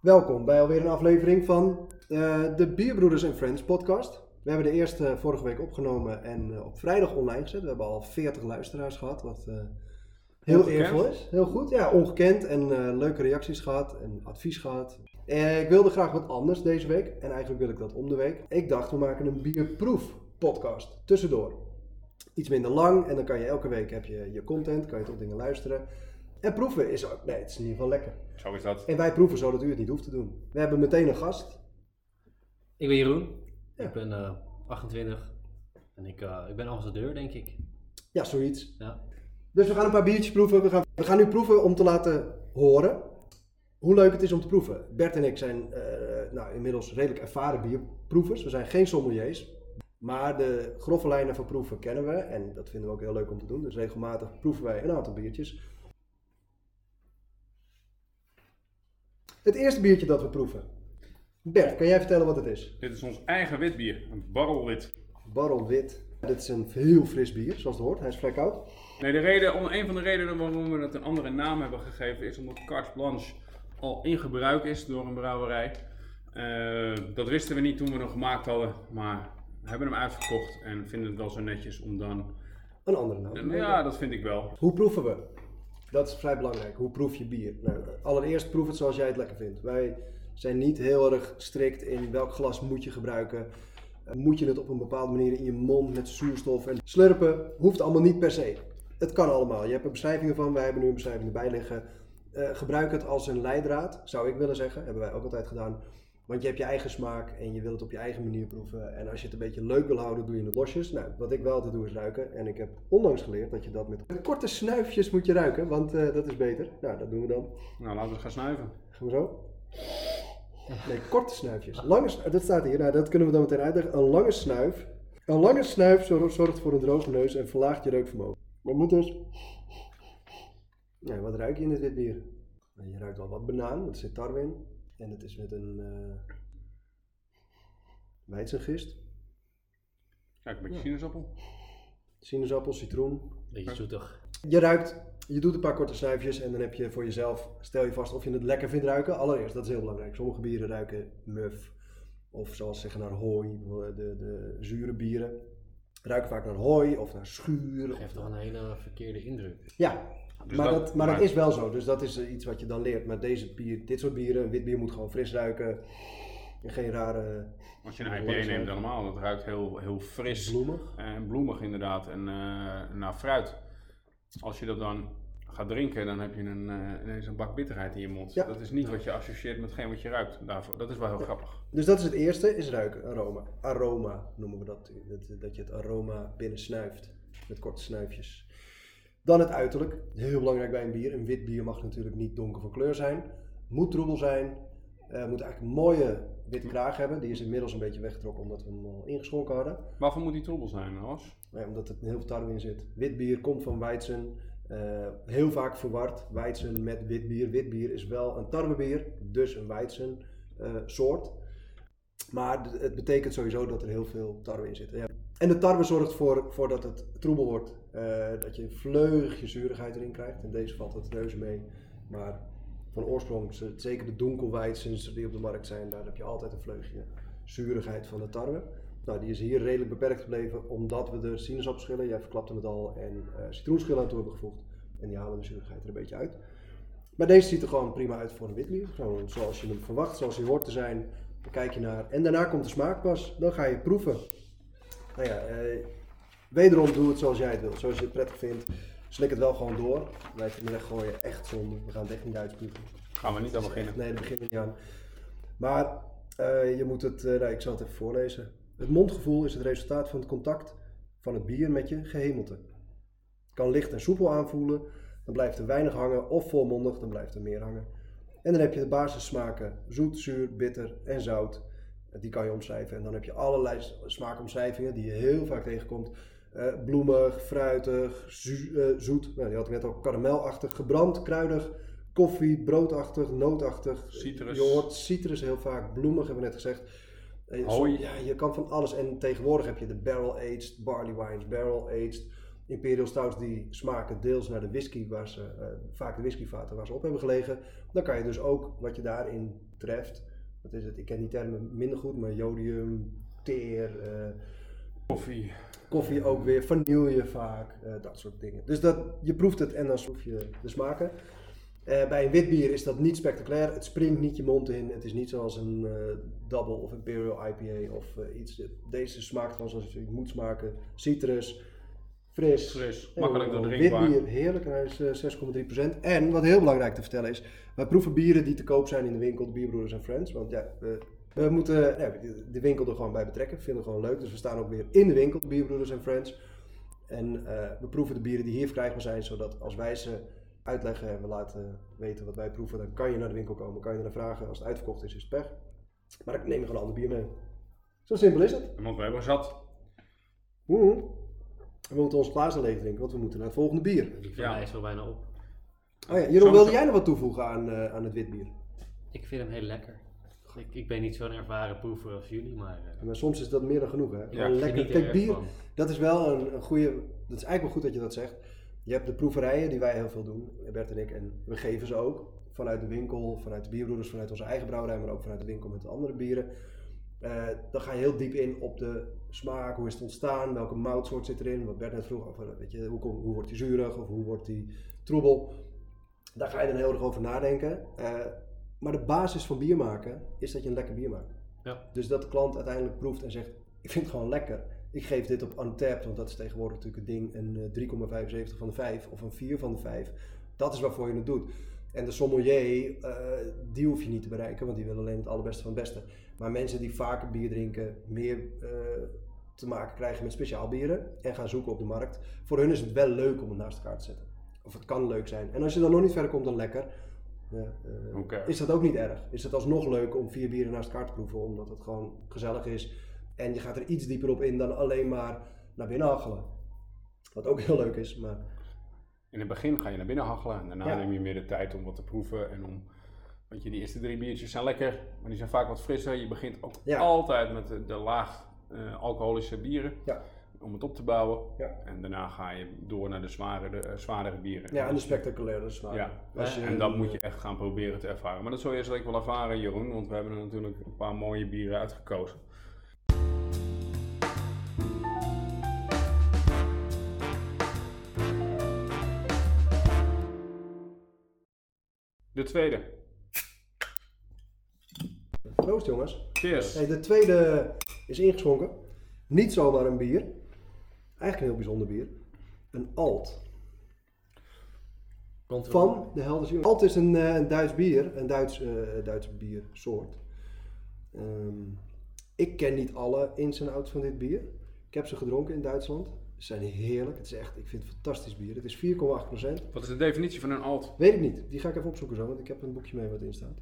Welkom bij alweer een aflevering van eh, de Bierbroeders en Friends podcast. We hebben de eerste vorige week opgenomen en eh, op vrijdag online gezet. We hebben al 40 luisteraars gehad, wat eh, heel Ongekend. eervol is. Heel goed, ja, ongekend en eh, leuke reacties gehad en advies gehad. Eh, ik wilde graag wat anders deze week en eigenlijk wil ik dat om de week. Ik dacht, we maken een bierproef podcast tussendoor. Iets minder lang en dan kan je elke week heb je je content, kan je tot dingen luisteren. En proeven is ook, nee, het is in ieder geval lekker. Zo is dat. En wij proeven zodat u het niet hoeft te doen. We hebben meteen een gast. Ik ben Jeroen. Ja. Ik ben eh, 28. En ik, eh, ik ben ambassadeur, denk ik. Ja, zoiets. Ja. Dus we gaan een paar biertjes proeven. We gaan, we gaan nu proeven om te laten horen hoe leuk het is om te proeven. Bert en ik zijn eh, nou, inmiddels redelijk ervaren bierproevers. We zijn geen sommeliers. Maar de grove lijnen van proeven kennen we. En dat vinden we ook heel leuk om te doen. Dus regelmatig proeven wij een aantal biertjes. Het eerste biertje dat we proeven. Bert, kan jij vertellen wat het is? Dit is ons eigen witbier. Een barrelwit. Barrel wit. Dit is een heel fris bier, zoals het hoort. Hij is vrij koud. Nee, de reden, een van de redenen waarom we het een andere naam hebben gegeven is omdat carte blanche al in gebruik is door een brouwerij. Eh, dat wisten we niet toen we hem gemaakt hadden, maar we hebben hem uitverkocht en vinden het wel zo netjes om dan... Een andere naam. Ja, dat vind ik wel. Hoe proeven we? Dat is vrij belangrijk. Hoe proef je bier? Nou, allereerst proef het zoals jij het lekker vindt. Wij zijn niet heel erg strikt in welk glas moet je gebruiken. Eh, Moet je het op een bepaalde manier in je mond met zuurstof en slurpen? Hoeft allemaal niet per se. Het kan allemaal. Je hebt er beschrijvingen van. Wij hebben nu een beschrijving erbij liggen. Eh, gebruik het als een leidraad, zou ik willen zeggen. Hebben wij ook altijd gedaan. Want je hebt je eigen smaak en je wil het op je eigen manier proeven. En als je het een beetje leuk wil houden, doe je het losjes. Nou, wat ik wel altijd doe is ruiken. En ik heb onlangs geleerd dat je dat met korte snuifjes moet je ruiken, want eh, dat is beter. Nou, dat doen we dan. Nou, laten we gaan snuiven. Gaan we zo? Nee, korte snuifjes. Lange, dat staat hier, nou, dat kunnen we dan meteen uitleggen. Een lange snuif. Een lange snuif zor- zorgt voor een droge neus en verlaagt je reukvermogen. Maar moet dus... Nee, wat ruik je in dit wit bier? Nou, Je ruikt al wat banaan, want er zit tarwe in. En het is met een eh weizengist. Kijk, een beetje Ja. sinaasappel. Sinaasappel, citroen. Beetje zoetig. Je ruikt, je doet een paar korte snuifjes en dan heb je voor jezelf, stel je vast of je het lekker vindt ruiken. Allereerst, dat is heel belangrijk. Sommige bieren ruiken muf. Of zoals ze zeggen naar hooi, de, de zure bieren. Ruiken vaak naar hooi of naar schuur. Geeft toch een hele verkeerde indruk. Ja, Dus maar, dat, maar dat is wel zo. Dus dat is eh, iets wat je dan leert. Maar deze bier, dit soort bieren, wit bier moet gewoon fris ruiken. En geen rare Als je een IPA neemt, dan normaal. Dat ruikt heel, heel fris. bloemig. En bloemig inderdaad. En eh naar fruit. Als je dat dan gaat drinken, dan heb je een, eh, ineens een bak bitterheid in je mond. Ja. Dat is niet wat je associeert met geen wat je ruikt. Daarvoor, dat is wel heel grappig. Dus dat is het eerste, is ruiken, aroma. Aroma noemen we dat. Dat, dat je het aroma binnen snuift. Met korte snuifjes. Dan het uiterlijk. Heel belangrijk bij een bier. Een wit bier mag natuurlijk niet donker van kleur zijn. Moet troebel zijn. Eh moet eigenlijk een mooie witte kraag hebben. Die is inmiddels een beetje weggetrokken omdat we hem al ingeschonken hadden. Waarvoor moet die troebel zijn? Nee, omdat er heel veel tarwe in zit. Wit bier komt van Weizen. Eh, heel vaak verward Weizen met wit bier. Wit bier is wel een tarwebier, dus een Weizen eh, soort. Maar het betekent sowieso dat er heel veel tarwe in zit. Ja. En de tarwe zorgt voor, dat het troebel wordt. eh, dat je een vleugje zuurigheid erin krijgt. In deze valt het reuze mee. Maar van oorsprong, zeker de donkelweizens die op de markt zijn, daar heb je altijd een vleugje zuurigheid van de tarwe. Nou, die is hier redelijk beperkt gebleven omdat we de sinaasappelschillen, jij verklapte het al, en eh citroenschillen aan toe hebben gevoegd. En die halen de zuurigheid er een beetje uit. Maar deze ziet er gewoon prima uit voor een witbier. Zoals je hem verwacht, zoals hij hoort te zijn. Dan kijk je naar. En daarna komt de smaak pas. Dan ga je proeven. Nou ja, eh, wederom doe het zoals jij het wilt. Zoals je het prettig vindt. Slik het wel gewoon door. Het niet weggooien. Echt zonde. We gaan het echt niet uitspugen. Gaan we niet aan beginnen. Nee, daar beginnen we niet aan. Maar eh, je moet het, eh, nou, ik zal het even voorlezen. Het mondgevoel is het resultaat van het contact van het bier met je gehemelte. Het kan licht en soepel aanvoelen, dan blijft er weinig hangen, of volmondig, dan blijft er meer hangen. En dan heb je de basissmaken zoet, zuur, bitter en zout. Die kan je omschrijven. En dan heb je allerlei smaakomschrijvingen die je heel vaak tegenkomt. Eh, bloemig, fruitig, eh, zoet. Nou, die had ik net al karamelachtig, gebrand, kruidig, koffie, broodachtig, nootachtig. Citrus. Je hoort citrus heel vaak, bloemig hebben we net gezegd. Som- Ja, je kan van alles. En tegenwoordig heb je de barrel-aged, barley wines, barrel-aged. Imperial stouts die smaken deels naar de whisky, waar ze, eh, vaak de whiskyvaten waar ze op hebben gelegen. Dan kan je dus ook, wat je daarin treft, wat is het, ik ken die termen minder goed, maar jodium, teer, eh, Koffie. koffie ook weer, vanille vaak, eh, dat soort dingen. Dus dat, je proeft het en dan proef je de smaken. Eh, bij een wit bier is dat niet spectaculair. Het springt niet je mond in. Het is niet zoals een eh, double of imperial IPA of iets. Deze smaakt gewoon zoals het moet smaken. Citrus, fris. Fris, makkelijk drinkbaar. Wit bier, heerlijk. En hij is eh, 6,3%. En wat heel belangrijk te vertellen is, wij proeven bieren die te koop zijn in de winkel, de Bierbroeders en Friends. Want ja, we, we moeten ja, de- winkel er gewoon bij betrekken. Vinden we gewoon leuk. Dus we staan ook weer in de winkel, de Bierbroeders en Friends. En eh, we proeven de bieren die hier verkrijgbaar zijn, zodat als wij ze uitleggen en we laten weten wat wij proeven, dan kan je naar de winkel komen, kan je naar vragen. Als het uitverkocht is, is het pech. Maar dan neem gewoon een ander bier mee. Zo simpel is het. Want we hebben zat. Oeh. We moeten ons glazen leeg drinken, want we moeten naar het volgende bier. Die van Ja. mij is wel bijna op. Oh ja, Jeroen, wilde jij nog wat toevoegen aan, eh, aan het wit bier? Ik vind hem heel lekker. Ik, ik ben niet zo'n ervaren proever als jullie, maar eh, Maar soms is dat meer dan genoeg, hè? Ja, ik lekker. er Kijk, bier, van. dat is wel een, een goede. Dat is eigenlijk wel goed dat je dat zegt. Je hebt de proeverijen die wij heel veel doen, Bert en ik, en we geven ze ook vanuit de winkel, vanuit de bierbroeders, vanuit onze eigen brouwerij, maar ook vanuit de winkel met de andere bieren. Eh, dan ga je heel diep in op de smaak, hoe is het ontstaan, welke moutsoort zit erin, wat Bert net vroeg over, weet je, hoe, kom- hoe wordt die zuurig of hoe wordt die troebel. Daar ga je dan heel erg over nadenken. Eh, maar de basis van bier maken is dat je een lekker bier maakt. Ja. Dus dat de klant uiteindelijk proeft en zegt, ik vind het gewoon lekker. Ik geef dit op untapped, want dat is tegenwoordig natuurlijk het ding, een eh, 3,75 van de 5 of een 4 van de 5. Dat is waarvoor je het doet. En de sommelier, eh, die hoef je niet te bereiken, want die wil alleen het allerbeste van het beste. Maar mensen die vaker bier drinken, meer eh, te maken krijgen met speciaal bieren en gaan zoeken op de markt. Voor hun is het wel leuk om het naast elkaar te zetten. Of het kan leuk zijn. En als je dan nog niet verder komt dan lekker, eh, Oké. is dat ook niet erg. Is het alsnog leuk om vier bieren naast elkaar te proeven, omdat het gewoon gezellig is. En je gaat er iets dieper op in dan alleen maar naar binnen hachelen. Wat ook heel leuk is, maar In het begin ga je naar binnen hachelen en daarna Ja. neem je meer de tijd om wat te proeven en om. Want je, die eerste drie biertjes zijn lekker, maar die zijn vaak wat frisser. Je begint ook Ja. altijd met de, de laag eh, alcoholische bieren Ja. om het op te bouwen. Ja. En daarna ga je door naar de zware, eh, zwaardere bieren. ja, en de spectaculaire smaak. Ja, je- en dat moet je echt gaan proberen te ervaren. Maar dat zul je zeker wel ervaren, Jeroen, want we hebben er natuurlijk een paar mooie bieren uitgekozen. De tweede. Proost jongens. Cheers. Hey, de tweede is ingeschonken. Niet zomaar een bier. Eigenlijk een heel bijzonder bier. Een Alt. komt Van de Jongens. Alt is een, eh, een Duits bier. Een Duits, eh Duits biersoort. Ehm, ik ken niet alle ins en outs van dit bier. Ik heb ze gedronken in Duitsland. Ze zijn heerlijk. Het is echt, ik vind het fantastisch bier. Het is 4,8%. Wat is de definitie van een alt? Weet ik niet. Die ga ik even opzoeken zo, want ik heb een boekje mee wat in staat.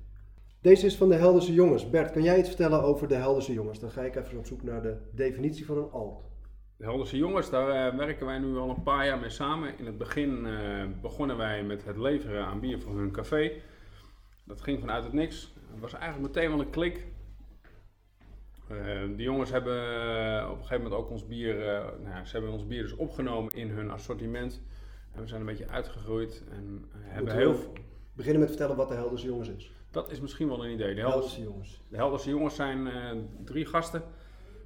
Deze is van de Helderse Jongens. Bert, kan jij iets vertellen over de Helderse Jongens? Dan ga ik even op zoek naar de definitie van een alt. De Helderse Jongens, daar eh, werken wij nu al een paar jaar mee samen. In het begin eh, begonnen wij met het leveren aan bier voor hun café. Dat ging vanuit het niks. Het was eigenlijk meteen wel een klik. Eh, de jongens hebben op een gegeven moment ook ons bier, nou, ja, ze hebben ons bier dus opgenomen in hun assortiment. En we zijn een beetje uitgegroeid en hebben Moeten heel veel. beginnen met vertellen wat de Helderse Jongens is. Dat is misschien wel een idee. De Helderse Jongens. de Helderse jongens zijn eh, drie gasten.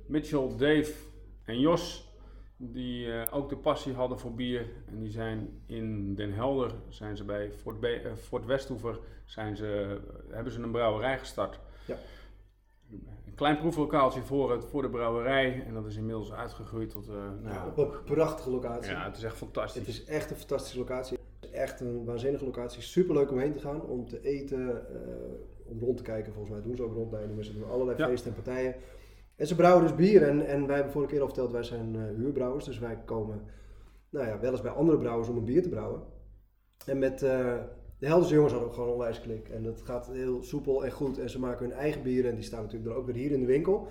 Mitchell, Dave en Jos. Die eh, ook de passie hadden voor bier. En die zijn in Den Helder, zijn ze bij Fort, Be- eh, Fort Westhoever, zijn ze, hebben ze een brouwerij gestart. Ja. Een klein proeflokaaltje voor, het, voor de brouwerij. En dat is inmiddels uitgegroeid tot... nou, Ja, op een prachtige locatie. ja, het is echt fantastisch. Het is echt een fantastische locatie. Is echt een waanzinnige locatie. Super leuk om heen te gaan, om te eten, eh, om rond te kijken. Volgens mij doen ze ook rondleidingen. Ze doen allerlei Ja. feesten en partijen. En ze brouwen dus bier. En, en wij hebben vorige keer al verteld, wij zijn eh, huurbrouwers. Dus wij komen nou ja, wel eens bij andere brouwers om een bier te brouwen. En met eh, de Helderse jongens hadden we gewoon een onwijs klik. En dat gaat heel soepel en goed. En ze maken hun eigen bieren. En die staan natuurlijk dan ook weer hier in de winkel.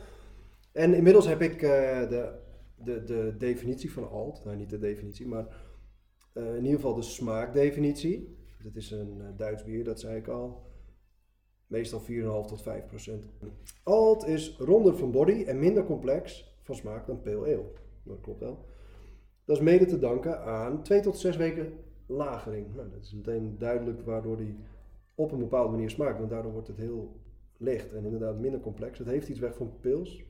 En inmiddels heb ik de, de, de definitie van alt. Nou, niet de definitie, maar in ieder geval de smaakdefinitie. Dit is een eh, Duits bier, dat zei ik al. Meestal 4,5 tot 5 procent. Alt is ronder van body en minder complex van smaak dan pale ale. Dat klopt wel. Dat is mede te danken aan 2 tot 6 weken lagering. Nou, dat is meteen duidelijk waardoor die op een bepaalde manier smaakt. Want daardoor wordt het heel licht en inderdaad minder complex. Het heeft iets weg van pils,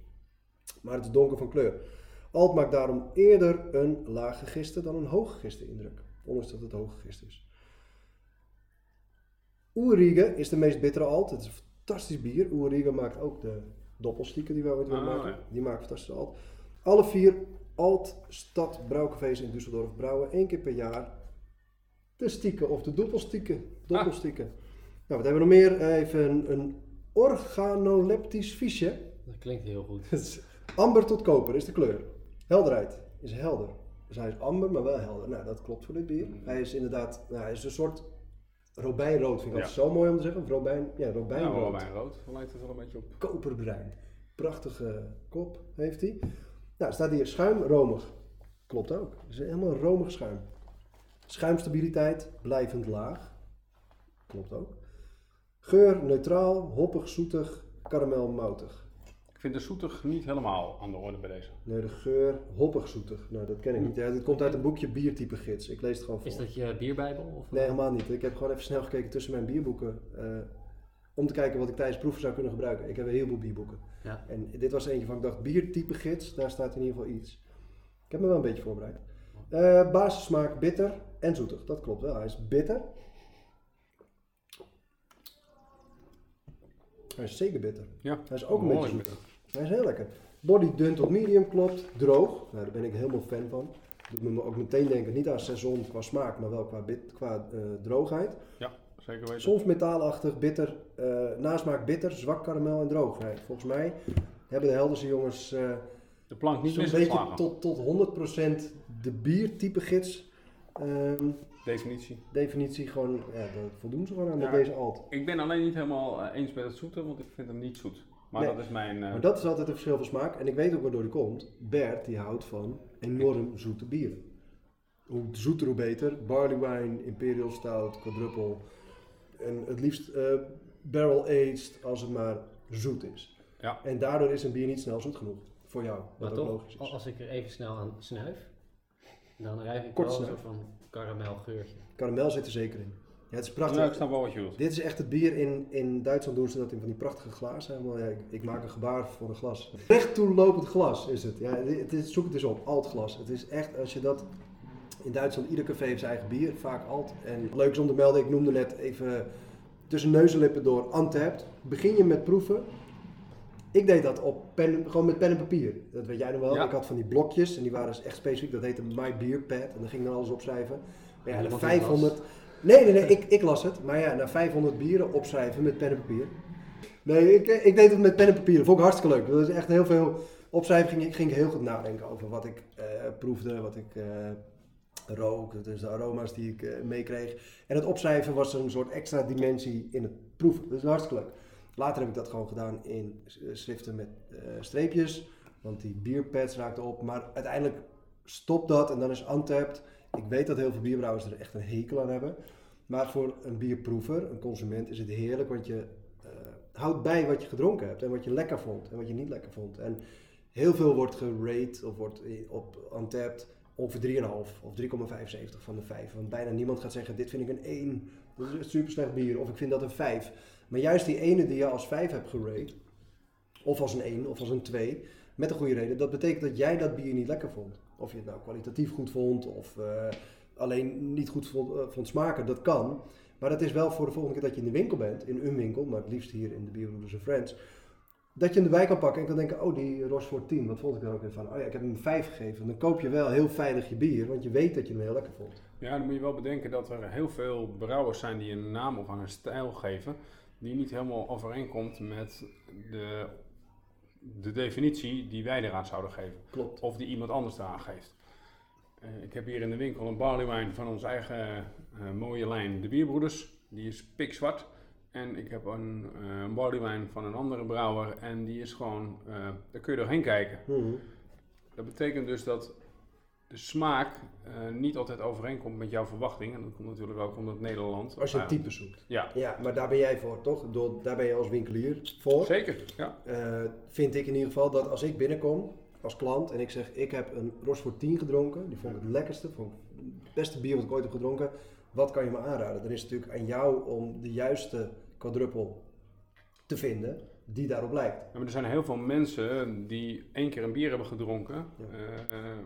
maar het is donker van kleur. Alt maakt daarom eerder een laag gegiste dan een hoog gegiste indruk. Ondanks dat het hoog gegist is. Oerige is de meest bittere alt. Het is een fantastisch bier. Oerige maakt ook de doppelstieken die we ooit willen Ah, maken. ja. Die maken fantastische alt. Alle vier Altstad brouwcafés in Düsseldorf brouwen één keer per jaar de stieken of de doppelstieken. doppelstieken. Nou, wat hebben we nog meer? Even een, een organoleptisch viesje. Dat klinkt heel goed. Het is amber tot koper is de kleur. Helderheid is helder. Dus hij is amber, maar wel helder. Nou, dat klopt voor dit bier. Hij is inderdaad, nou, hij is een soort robijnrood. Vind ik Ja. altijd zo mooi om te zeggen. Of robijn, ja, Ja, robijnrood. robijnrood. Dan lijkt het wel een beetje op. Koperbruin. Prachtige kop heeft hij. Nou, staat hier schuim romig. Klopt ook. Het is helemaal romig schuim. Schuimstabiliteit blijvend laag. Klopt ook. Geur neutraal, hoppig, zoetig, karamel-moutig. Ik vind de zoetig niet helemaal aan de orde bij deze. Nee, de geur hoppig zoetig. Nou, dat ken ik niet. Ja, dit komt uit een boekje Biertype Gids. Ik lees het gewoon voor. Is dat je bierbijbel? Of? Nee, helemaal niet. Ik heb gewoon even snel gekeken tussen mijn bierboeken. eh, om te kijken wat ik tijdens proeven zou kunnen gebruiken. Ik heb een heleboel bierboeken. Ja. En dit was eentje van, ik dacht, biertype gids, daar staat in ieder geval iets. Ik heb me wel een beetje voorbereid. Eh basissmaak bitter en zoetig. Dat klopt wel. Hij is bitter. Hij is zeker bitter. Ja, Hij is ook een mooi beetje zoetig. Hij is heel lekker. Body dun tot medium klopt. Droog. Nou, daar ben ik helemaal fan van. Doet me ook meteen denken, niet aan seizoen qua smaak, maar wel qua, bit, qua eh, droogheid. Zeker weten. Soms metaalachtig, bitter, eh, nasmaak bitter, zwak karamel en droog. Nee, volgens mij hebben de Helderse jongens eh De plank niet zo'n beetje tot, tot 100% de biertype gids ehm, Definitie. definitie gewoon, ja, daar voldoen ze gewoon aan Ja. deze alt. Ik ben alleen niet helemaal eens met het zoete, want ik vind hem niet zoet. Maar Nee. dat is mijn... eh, Maar dat is altijd een verschil van smaak en ik weet ook waardoor die komt. Bert die houdt van enorm zoete bieren. Hoe zoeter hoe beter. Barley wine, imperial stout, quadruple. En het liefst eh, barrel aged als het maar zoet is. Ja. En daardoor is een bier niet snel zoet genoeg. Voor jou. Maar toch, logisch is. als ik er even snel aan snuif, dan ruik ik Kort wel een snuif. soort van karamelgeurtje. Karamel zit er zeker in. Ja, het is prachtig. ja, ik snap wel wat je wilt. Dit is echt het bier in, in Duitsland doen ze dat in van die prachtige glazen. Helemaal, ja, ik, ik maak een gebaar voor een glas. Recht toelopend glas is het. Ja, het is, zoek het eens op, alt glas. Het is echt, als je dat... In Duitsland, ieder café heeft zijn eigen bier, vaak alt. En leuk is om te melden, ik noemde net even tussen neus en lippen door Antapt. Begin je met proeven. Ik deed dat op pen, gewoon met pen en papier. Dat weet jij nog wel. Ja. Ik had van die blokjes en die waren dus echt specifiek. Dat heette My Beer Pad. En daar ging ik dan alles opschrijven. Maar ja, de iemand die het 500... Nee, nee, nee, ik, ik las het. Maar ja, na 500 bieren opschrijven met pen en papier. Nee, ik, ik deed het met pen en papier. Dat vond ik hartstikke leuk. Dat is echt heel veel opschrijven. Ging, ik ging heel goed nadenken over wat ik eh, proefde, wat ik eh, rook. Dus de aroma's die ik eh, meekreeg. En het opschrijven was een soort extra dimensie in het proeven. Dat is hartstikke leuk. Later heb ik dat gewoon gedaan in eh, schriften met eh, streepjes. Want die bierpads raakten op. Maar uiteindelijk stopt dat en dan is Antapt. Ik weet dat heel veel bierbrouwers er echt een hekel aan hebben. Maar voor een bierproever, een consument, is het heerlijk. Want je eh, houdt bij wat je gedronken hebt. En wat je lekker vond en wat je niet lekker vond. En heel veel wordt gerate of wordt op Antapt ongeveer 3,5 of 3,75 van de 5. Want bijna niemand gaat zeggen, dit vind ik een 1. Dat is een super slecht bier. Of ik vind dat een 5. Maar juist die ene die je als 5 hebt gerate, of als een 1 of als een 2, met een goede reden, dat betekent dat jij dat bier niet lekker vond. Of je het nou kwalitatief goed vond of eh, alleen niet goed vond, eh, vond smaken, dat kan. Maar dat is wel voor de volgende keer dat je in de winkel bent, in een winkel, maar het liefst hier in de and Friends, dat je hem erbij kan pakken en kan denken, oh die Rochefort 10, wat vond ik daar ook weer van? Oh ja, ik heb hem een 5 gegeven. Dan koop je wel heel veilig je bier, want je weet dat je hem heel lekker vond. Ja, dan moet je wel bedenken dat er heel veel brouwers zijn die een naam of een stijl geven die niet helemaal overeenkomt met de, de definitie die wij eraan zouden geven. Klopt. Of die iemand anders eraan geeft. Eh, ik heb hier in de winkel een barley wine van onze eigen eh, mooie lijn, de Bierbroeders. Die is pikzwart. En ik heb een eh, barley wine van een andere brouwer en die is gewoon, eh, daar kun je doorheen kijken. Mhm. Dat betekent dus dat de smaak eh, niet altijd overeenkomt met jouw verwachting. En dat komt natuurlijk ook omdat Nederland... Als je een eh, type zoekt. Ja, Ja, maar daar ben jij voor, toch? Bedoel, Daar ben je als winkelier voor. zeker. Ja. Eh, vind ik in ieder geval dat als ik binnenkom als klant en ik zeg ik heb een Rochefort 10 gedronken, die vond ik het lekkerste, vond ik het beste bier wat ik ooit heb gedronken, wat kan je me aanraden? Dan is het natuurlijk aan jou om de juiste quadruppel te vinden die daarop lijkt. Ja, maar er zijn heel veel mensen die één keer een bier hebben gedronken, Ja. eh, eh,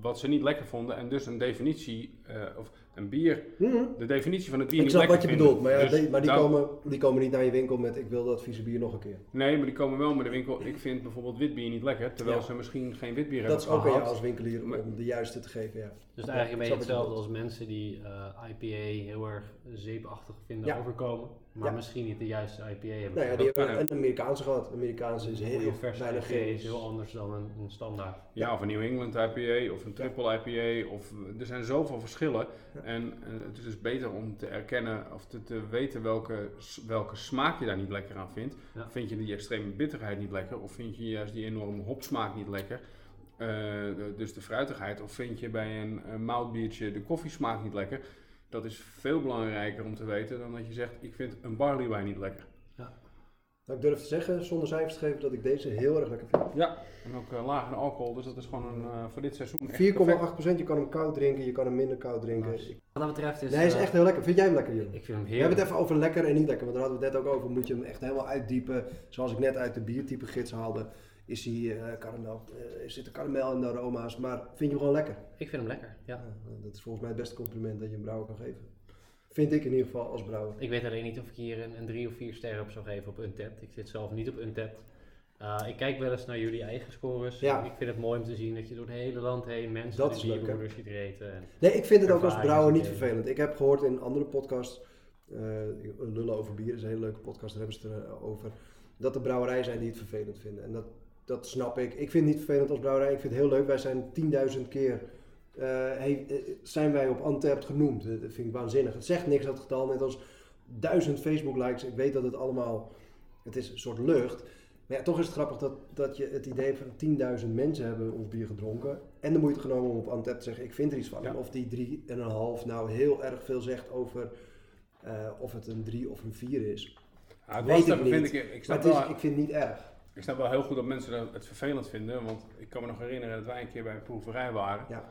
wat ze niet lekker vonden en dus een definitie, eh, of een bier, Mhm. de definitie van het bier Ik niet snap lekker wat je vinden. bedoelt, maar, ja, Dus die, maar die, komen, die komen niet naar je winkel met ik wil dat vieze bier nog een keer. Nee, maar die komen wel met de winkel, ik vind bijvoorbeeld wit bier niet lekker, terwijl Ja. ze misschien geen wit bier Dat hebben is ook aan jou als winkelier Maar- om de juiste te geven, ja. Dus eigenlijk ben je ik snap wat je hetzelfde als mensen die eh, IPA heel erg zeepachtig vinden Ja. overkomen, maar Ja. misschien niet de juiste IPA hebben. Nou ja, die hebben een Amerikaanse gehad. Amerikaanse is heel verse weinig IPA is heel anders dan een, een standaard. Ja, of een New England IPA of een triple IPA. Of, er zijn zoveel verschillen. Ja. En eh, het is dus beter om te erkennen of te, te weten welke, welke smaak je daar niet lekker aan vindt. Ja. Vind je die extreme bitterheid niet lekker? Of vind je juist die enorme hopsmaak niet lekker? Eh, de- dus de fruitigheid. Of vind je bij een, een moutbiertje de koffiesmaak niet lekker? Dat is veel belangrijker om te weten dan dat je zegt, ik vind een barley wine niet lekker. Nou, ik durf te zeggen, zonder cijfers te geven, dat ik deze heel erg lekker vind. Ja, en ook uh, laag in alcohol, dus dat is gewoon een, eh, voor dit seizoen echt 4,8%, je kan hem koud drinken, je kan hem minder koud drinken. Nice. Wat dat betreft is... Nee, hij is eh, echt heel lekker. Vind jij hem lekker, Jeroen? Ik vind hem We hebben heerlijk. het even over lekker en niet lekker, want daar hadden we het net ook over. Moet je hem echt helemaal uitdiepen. Zoals ik net uit de biertype gids haalde, is hij eh karamel, eh, zit er karamel in de aroma's, maar vind je hem gewoon lekker? Ik vind hem lekker, ja. Ja, dat is volgens mij het beste compliment dat je een brouwer kan geven. Vind ik in ieder geval als brouwer. Ik weet alleen niet of ik hier een, een drie of vier sterren op zou geven op Untapped. Ik zit zelf niet op Untapped. Uh, ik kijk wel eens naar jullie eigen scores. Ja. Ik vind het mooi om te zien dat je door het hele land heen mensen Dat hè? bierroeders ziet eten. En Nee, ik vind het ook als brouwer niet vervelend. Ik heb gehoord in andere podcasts, Lullen over bier is een hele leuke podcast, daar hebben ze het over, dat er brouwerijen zijn die het vervelend vinden. En dat, dat snap ik. Ik vind het niet vervelend als brouwerij, ik vind het heel leuk. Wij zijn 10.000 keer, eh, hey, zijn wij op Antwerp genoemd. Dat vind ik waanzinnig. Het zegt niks dat getal, net als duizend Facebook likes. Ik weet dat het allemaal, het is een soort lucht. Maar ja, toch is het grappig dat, dat je het idee van 10.000 mensen hebben ons bier gedronken. En de moeite genomen om op Antep te zeggen, ik vind er iets van. Ja. Of die 3,5 nou heel erg veel zegt over eh, of het een 3 of een 4 is. Ja, het Weet lastige ik vind ik, ik Maar snap, het is, wel, ik vind het niet erg. Ik snap wel heel goed dat mensen het vervelend vinden, want ik kan me nog herinneren dat wij een keer bij een proeverij waren. Ja.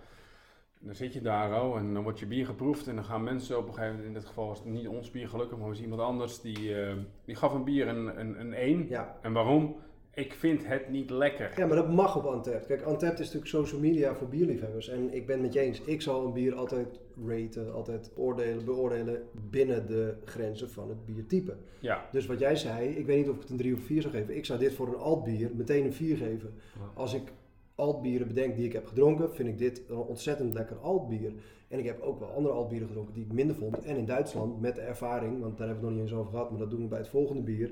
En dan zit je daar oh, en dan wordt je bier geproefd en dan gaan mensen op een gegeven moment, in dit geval was het niet ons bier gelukkig, maar was iemand anders, die, eh, die gaf een bier een, een, een 1. Ja. En waarom? Ik vind het niet lekker. ja, maar dat mag op Antep. Kijk, Antep is natuurlijk social media voor bierliefhebbers. En ik ben het met je eens. Ik zal een bier altijd raten, altijd oordelen, beoordelen binnen de grenzen van het biertype. Ja, Dus wat jij zei, ik weet niet of ik het een 3 of 4 zou geven. Ik zou dit voor een altbier meteen een 4 geven. Als ik altbieren bedenk die ik heb gedronken, vind ik dit een ontzettend lekker altbier. En ik heb ook wel andere altbieren gedronken die ik minder vond. En in Duitsland, met de ervaring, want daar hebben we het nog niet eens over gehad, maar dat doen we bij het volgende bier.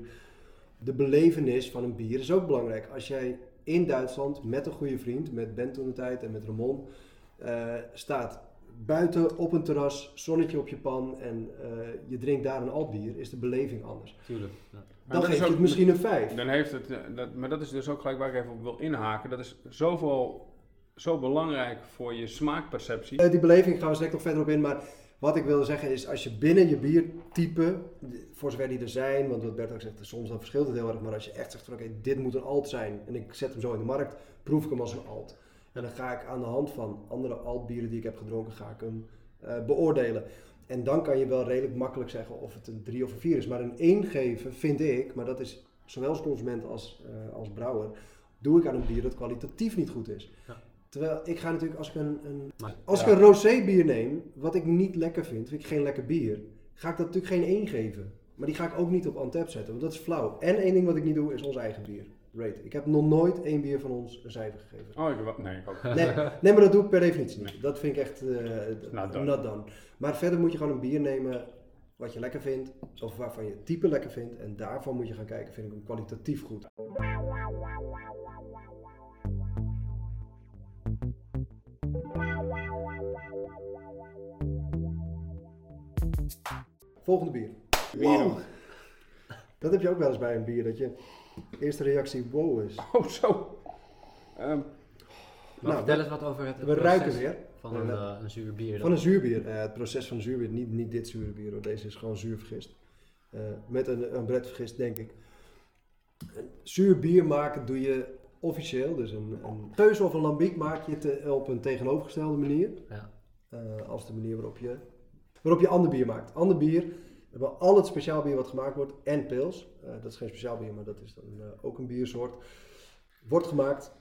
De belevenis van een bier is ook belangrijk. Als jij in Duitsland met een goede vriend, met Ben toen de tijd en met Ramon, eh, staat buiten op een terras, zonnetje op je pan en eh, je drinkt daar een altbier, is de beleving anders. tuurlijk. Ja. Dan geef je het misschien een 5. dan heeft het, eh, dat, maar dat is dus ook gelijk waar ik even op wil inhaken. Dat is zoveel, zo belangrijk voor je smaakperceptie. Die beleving gaan we straks nog verder op in, maar wat ik wil zeggen is als je binnen je biertype, voor zover die er zijn, want wat Bert ook zegt, soms dan verschilt het heel erg, maar als je echt zegt van oké, dit moet een alt zijn en ik zet hem zo in de markt, proef ik hem als een alt. En dan ga ik aan de hand van andere altbieren die ik heb gedronken, ga ik hem eh, beoordelen. En dan kan je wel redelijk makkelijk zeggen of het een 3 of een 4 is. Maar een 1 geven vind ik, maar dat is zowel als consument als, eh, als brouwer, doe ik aan een bier dat kwalitatief niet goed is. Ja. Terwijl ik ga natuurlijk, als ik een, een Maar, als Ja. ik een rosé bier neem, wat ik niet lekker vind, vind ik geen lekker bier, ga ik dat natuurlijk geen 1 geven. Maar die ga ik ook niet op Antep zetten, want dat is flauw. En één ding wat ik niet doe, is ons eigen bier. Rate. Ik heb nog nooit één bier van ons een cijfer gegeven. Oh, ik wel- nee, ik ook. Nee, nee, maar dat doe ik per definitie niet. Dat vind ik echt eh Not done. not done. Maar verder moet je gewoon een bier nemen wat je lekker vindt, of waarvan je het type lekker vindt. En daarvan moet je gaan kijken, vind ik hem kwalitatief goed. Volgende bier. Wow. Dat heb je ook wel eens bij een bier, dat je eerste reactie wow is. Oh, zo. Ehm, Nou, vertel eens wat over het, het We proces ruiken weer. van een, eh, een zuur bier. Van een zuurbier. Eh, het proces van een zuurbier, niet, niet dit zure bier hoor. Deze is gewoon zuur vergist. Eh, met een, een bret vergist, denk ik. Zuur bier maken doe je officieel. Dus een, een keuze of een lambiek maak je te- op een tegenovergestelde manier. Ja. Eh, als de manier waarop je, waarop je ander bier maakt. Ander bier, we hebben al het speciaal bier wat gemaakt wordt en pils. eh, dat is geen speciaal bier, maar dat is dan eh, ook een biersoort. Wordt gemaakt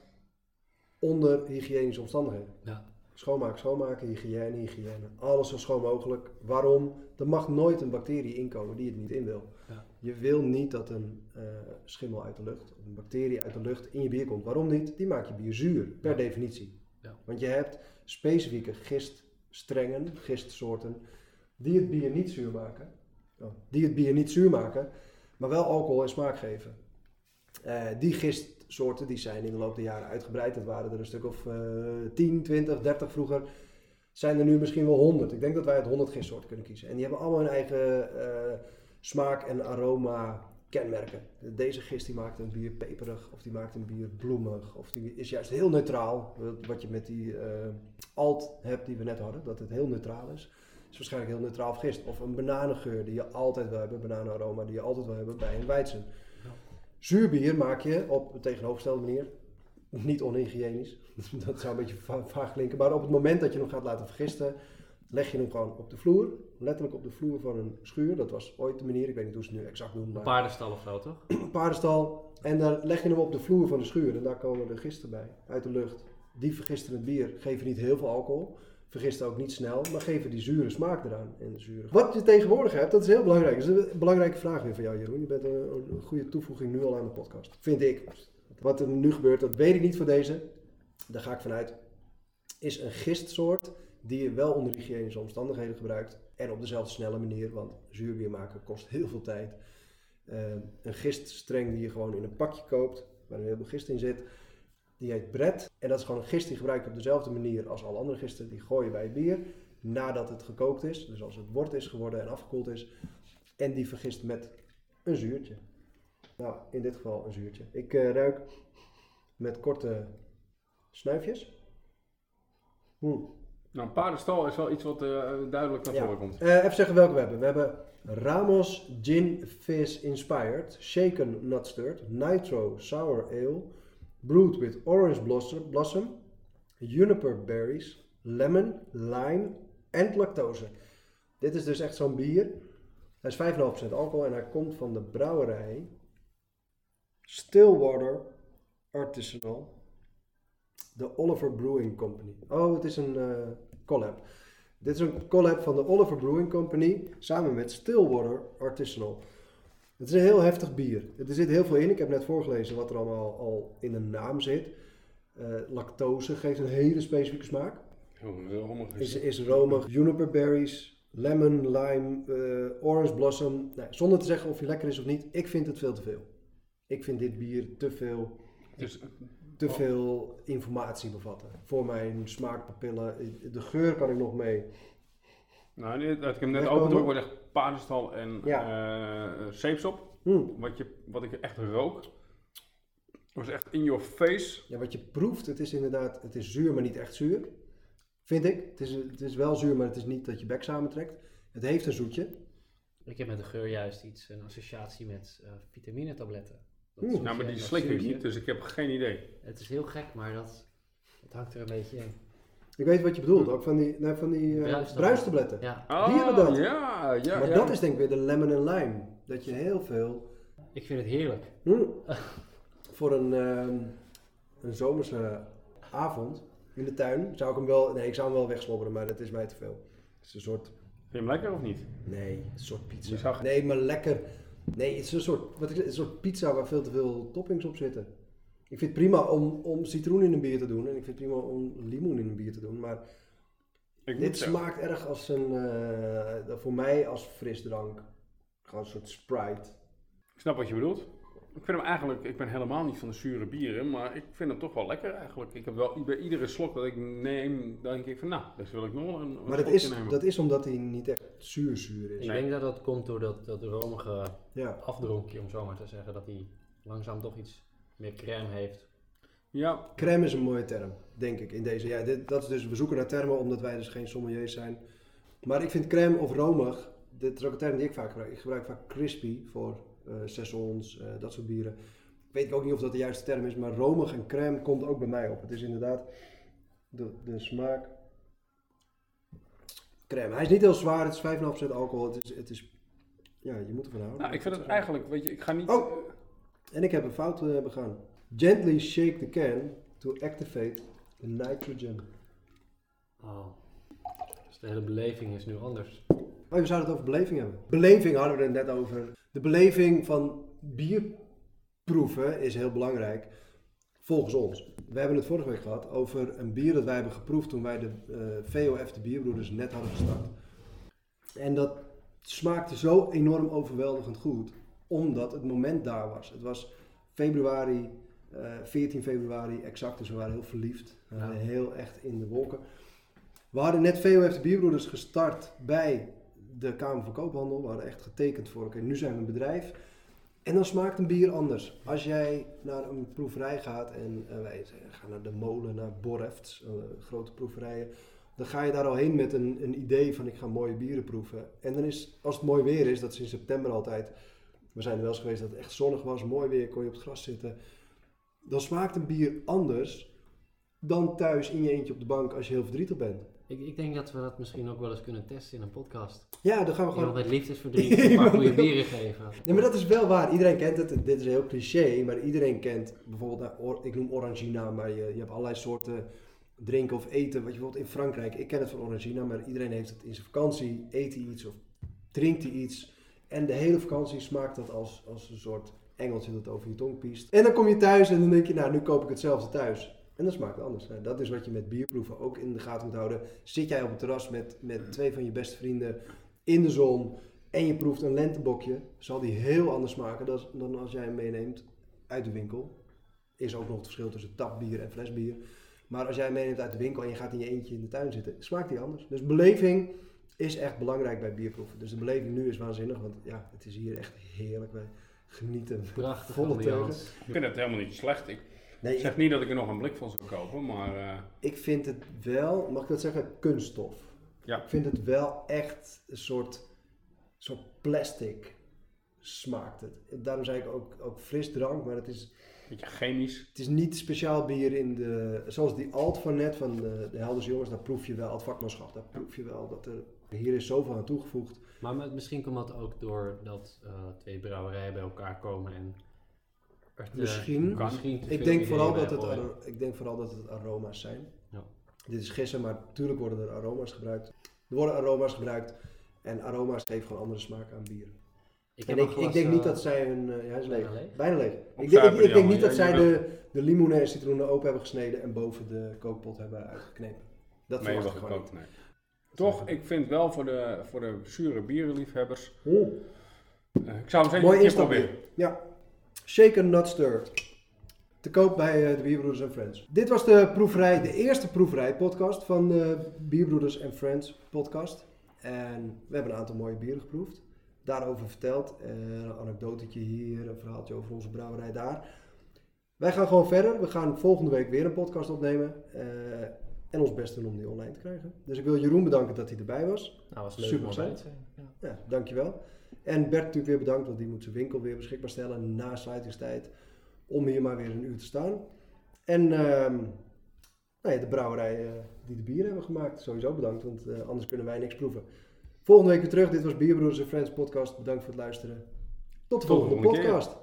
onder hygiënische omstandigheden. Ja. Schoonmaken, schoonmaken, hygiëne, hygiëne. Alles zo schoon mogelijk. Waarom? Er mag nooit een bacterie inkomen die het niet in wil. Ja. Je wil niet dat een eh, schimmel uit de lucht, of een bacterie uit de lucht in je bier komt. Waarom niet? Die maakt je bier zuur, per Ja. definitie. Ja. Want je hebt specifieke giststrengen, gistsoorten, die het bier niet zuur maken. Oh, die het bier niet zuur maken, maar wel alcohol en smaak geven. Eh, die gistsoorten die zijn in de loop der jaren uitgebreid. Het waren er een stuk of eh 10, 20, 30 vroeger. Zijn er nu misschien wel 100. Ik denk dat wij uit 100 gistsoorten kunnen kiezen. En die hebben allemaal hun eigen eh, smaak en aroma kenmerken. Deze gist die maakt een bier peperig, of die maakt een bier bloemig, of die is juist heel neutraal. Wat- Wat je met die eh, alt hebt die we net hadden, dat het heel neutraal is. Is waarschijnlijk heel neutraal vergist. Of een bananengeur die je altijd wil hebben, bananenaroma die je altijd wil hebben bij een weizen. Zuurbier maak je op een tegenovergestelde manier. Niet onhygiënisch, dat zou een beetje va- vaag klinken. Maar op het moment dat je hem gaat laten vergisten, leg je hem gewoon op de vloer. Letterlijk op de vloer van een schuur. Dat was ooit de manier, ik weet niet hoe ze het nu exact doen. Maar paardenstal of zo, toch? paardenstal. En dan leg je hem op de vloer van de schuur. En daar komen de gisten bij, uit de lucht. Die vergisten het bier, geven niet heel veel alcohol. Vergisten ook niet snel, maar geven die zure smaak eraan. En. Wat je tegenwoordig hebt, dat is heel belangrijk. Dat is een belangrijke vraag weer van jou, Jeroen. Je bent een, een goede toevoeging nu al aan de podcast. Vind ik. Wat er nu gebeurt, dat weet ik niet voor deze. Daar ga ik vanuit. Is een gistsoort die je wel onder hygiënische omstandigheden gebruikt. En op dezelfde snelle manier, want zuurbier maken kost heel veel tijd. Eh, een giststreng die je gewoon in een pakje koopt, waar een heleboel gist in zit. Die heet Bret. En dat is gewoon een gist die gebruik je op dezelfde manier als alle andere gisten. Die gooi je bij het bier nadat het gekookt is. Dus als het bord is geworden en afgekoeld is. En die vergist met een zuurtje. Nou, in dit geval een zuurtje. Ik eh, ruik met korte snuifjes. Hm. Nou, een paardenstal is wel iets wat eh, duidelijk naar Ja. voren komt. Eh, even zeggen welke we hebben. We hebben Ramos Gin Fizz Inspired, Shaken Not Stirred, Nitro Sour Ale, Brewed with Orange Blossom, blossom Juniper Berries, Lemon, Lime en lactose. Dit is dus echt zo'n bier. Hij is 5,5% alcohol en hij komt van de brouwerij Stillwater Artisanal. De Oliver Brewing Company. Oh, het is een eh, collab. Dit is een collab van de Oliver Brewing Company samen met Stillwater Artisanal. Het is een heel heftig bier. Er zit heel veel in. Ik heb net voorgelezen wat er allemaal al in de naam zit. Eh, lactose geeft een hele specifieke smaak. Heel, rommelig is Is, romig, juniper berries, lemon, lime, eh, orange blossom. Nou, zonder te zeggen of hij lekker is of niet, ik vind het veel te veel. Ik vind dit bier te veel, Dus, te Oh. veel informatie bevatten. Voor mijn smaakpapillen. De geur kan ik nog mee. Nou, ik hem net opendruk, wordt echt paardenstal en Ja. zeepsop. Hm. Wat, je, wat ik echt rook, was echt in your face. Ja, wat je proeft, het is inderdaad, het is zuur, maar niet echt zuur. Vind ik. Het is, het is wel zuur, maar het is niet dat je bek samentrekt. Het heeft een zoetje. Ik heb met de geur juist iets, een associatie met eh vitaminetabletten. Zoet Nou, maar die slik ik niet, dus ik heb geen idee. Het is heel gek, maar dat, dat hangt er een beetje in. Ik weet wat je bedoelt, ook van die, nee, van die eh, Bruistabletten. bruistabletten. Ja, Ah, hebben dat. Ja, ja, maar ja. dat is denk ik weer de lemon en lime. Dat je heel veel... ik vind het heerlijk. Hm, voor een, ehm, een zomerse avond in de tuin zou ik hem wel... Nee, ik zou hem wel wegslobberen, maar dat is mij te veel. Het is een soort... Vind je hem lekker of niet? Nee, een soort pizza. Je zag- Nee, maar lekker. Nee, het is een soort, wat ik, een soort pizza waar veel te veel toppings op zitten. Ik vind het prima om, om citroen in een bier te doen en ik vind het prima om limoen in een bier te doen. Maar Ik dit zeggen- smaakt erg als een, eh, voor mij als frisdrank. Gewoon een soort Sprite. Ik snap wat je bedoelt. Ik vind hem eigenlijk, ik ben helemaal niet van de zure bieren, maar ik vind hem toch wel lekker eigenlijk. Ik heb wel bij iedere slok dat ik neem, denk ik van nou, dus wil ik nog wel een, een Maar dat is, nemen. dat is omdat hij niet echt zuur-zuur is. Ik denk dat dat komt door dat, dat romige Ja. afdronkje, om zo maar te zeggen. Dat hij langzaam toch iets meer crème heeft. Ja, Crème is een mooie term, denk ik, in deze. Ja, dit, dat is dus, we zoeken naar termen omdat wij dus geen sommeliers zijn. Maar ik vind crème of romig, dit is ook een term die ik vaak gebruik. Ik gebruik vaak crispy voor eh saisons, eh, dat soort bieren. Ik weet ook niet of dat de juiste term is, maar romig en crème komt ook bij mij op. Het is inderdaad de, de smaak. Crème. Hij is niet heel zwaar, het is 5,5% alcohol. Het is, het is, ja, je moet ervan houden. nou, ik vind het eigenlijk, weet je, ik ga niet... Oh. En ik heb een fout eh, begaan. Gently shake the can to activate the nitrogen. Oh. Dus de hele beleving is nu anders. Oh, we zouden het over beleving hebben. Beleving hadden we het net over. De beleving van bierproeven is heel belangrijk, volgens ons. We hebben het vorige week gehad over een bier dat wij hebben geproefd toen wij de eh, VOF, de bierbroeders, net hadden gestart. En dat smaakte zo enorm overweldigend goed, omdat het moment daar was. Het was februari, eh 14 februari exact, dus we waren heel verliefd. We Ja. waren heel echt in de wolken. We hadden net VOF de Bierbroeders gestart bij de Kamer van Koophandel. We hadden echt getekend voor, oké, nu zijn we een bedrijf. En dan smaakt een bier anders. Als jij naar een proeverij gaat en eh, wij gaan naar de molen, naar Borrefts, eh, grote proeverijen. Dan ga je daar al heen met een, een idee van ik ga mooie bieren proeven. En dan is, als het mooi weer is, dat is in september altijd. We zijn er wel eens geweest dat het echt zonnig was, mooi weer, kon je op het gras zitten. Dan smaakt een bier anders dan thuis in je eentje op de bank als je heel verdrietig bent. Ik, ik denk dat we dat misschien ook wel eens kunnen testen in een podcast. Ja, dan gaan we Iemand gewoon. met liefdesverdriet een paar goede bieren geven. Nee, maar dat is wel waar. Iedereen kent het. Dit is heel cliché, maar iedereen kent bijvoorbeeld, nou, ik noem Orangina, maar je, je hebt allerlei soorten drinken of eten. Wat je bijvoorbeeld in Frankrijk, ik ken het van Orangina, maar iedereen heeft het in zijn vakantie. Eet hij iets of drinkt hij iets. En de hele vakantie smaakt dat als, als een soort engeltje dat over je tong piest. En dan kom je thuis en dan denk je, nou, nu koop ik hetzelfde thuis. En dan smaakt anders. Nou, dat is wat je met bierproeven ook in de gaten moet houden. Zit jij op het terras met, met twee van je beste vrienden in de zon en je proeft een lentebokje, zal die heel anders smaken dan, dan als jij hem meeneemt uit de winkel. Is ook nog het verschil tussen tapbier en flesbier. Maar als jij hem meeneemt uit de winkel en je gaat in je eentje in de tuin zitten, smaakt die anders. Dus beleving is echt belangrijk bij bierproeven. Dus de beleving nu is waanzinnig, want ja, het is hier echt heerlijk. Wij genieten. Prachtig Volle ambiance. Ik vind het helemaal niet slecht. Ik Nee, ik, zeg niet dat ik er nog een blik van zou kopen, maar eh, ik vind het wel, mag ik dat zeggen, kunststof. Ja. Ik vind het wel echt een soort, soort plastic smaakt het. Daarom zei ik ook, ook frisdrank, maar het is, een beetje chemisch. het is niet speciaal bier in de, zoals die alt van net, van de, de Helders Jongens, daar proef je wel, het vakmanschap, daar proef je wel dat er, hier is zoveel aan toegevoegd. Maar met- misschien komt dat ook door dat eh, twee brouwerijen bij elkaar komen en... er te- Misschien. Misschien te Ik denk, vooral dat het, ik denk vooral dat het aroma's zijn. Ja. Dit is gissen, maar natuurlijk worden er aroma's gebruikt. Er worden aroma's gebruikt en aroma's geven gewoon andere smaak aan bier. Ik En ik, denk niet eh, dat zij hun... eh, ja, hij is leeg. bijna leeg. Bijna leeg. Ik denk, ik, denk niet dat zij de, de limoenen en citroenen open hebben gesneden en boven de kookpot hebben uitgeknepen. Dat verwacht ik gewoon gekookt. Nee. Toch, ik vind wel voor de, voor de zure bierenliefhebbers. eh, ik zou hem zeker Mooi een keer proberen. Ja. Shaken Not Stirred. Te koop bij eh, de Bierbroeders en Friends. Dit was de proeverij, de eerste proeverij podcast van de Bierbroeders en Friends podcast. En we hebben een aantal mooie bieren geproefd. Daarover verteld. Eh, een anekdotetje hier, een verhaaltje over onze brouwerij daar. Wij gaan gewoon verder. We gaan volgende week weer een podcast opnemen. En ons best doen om die online te krijgen. Dus ik wil Jeroen bedanken dat hij erbij was. Nou, was leuk Super om zijn. Ja. Ja, dankjewel. En Bert natuurlijk weer bedankt, want die moet zijn winkel weer beschikbaar stellen na sluitingstijd. Om hier maar weer een uur te staan. En ehm, nou ja, de brouwerij eh, die de bieren hebben gemaakt, sowieso bedankt, want eh, anders kunnen wij niks proeven. Volgende week weer terug. Dit was Bierbroeders en Friends podcast. Bedankt voor het luisteren. Tot de volgende keer. podcast.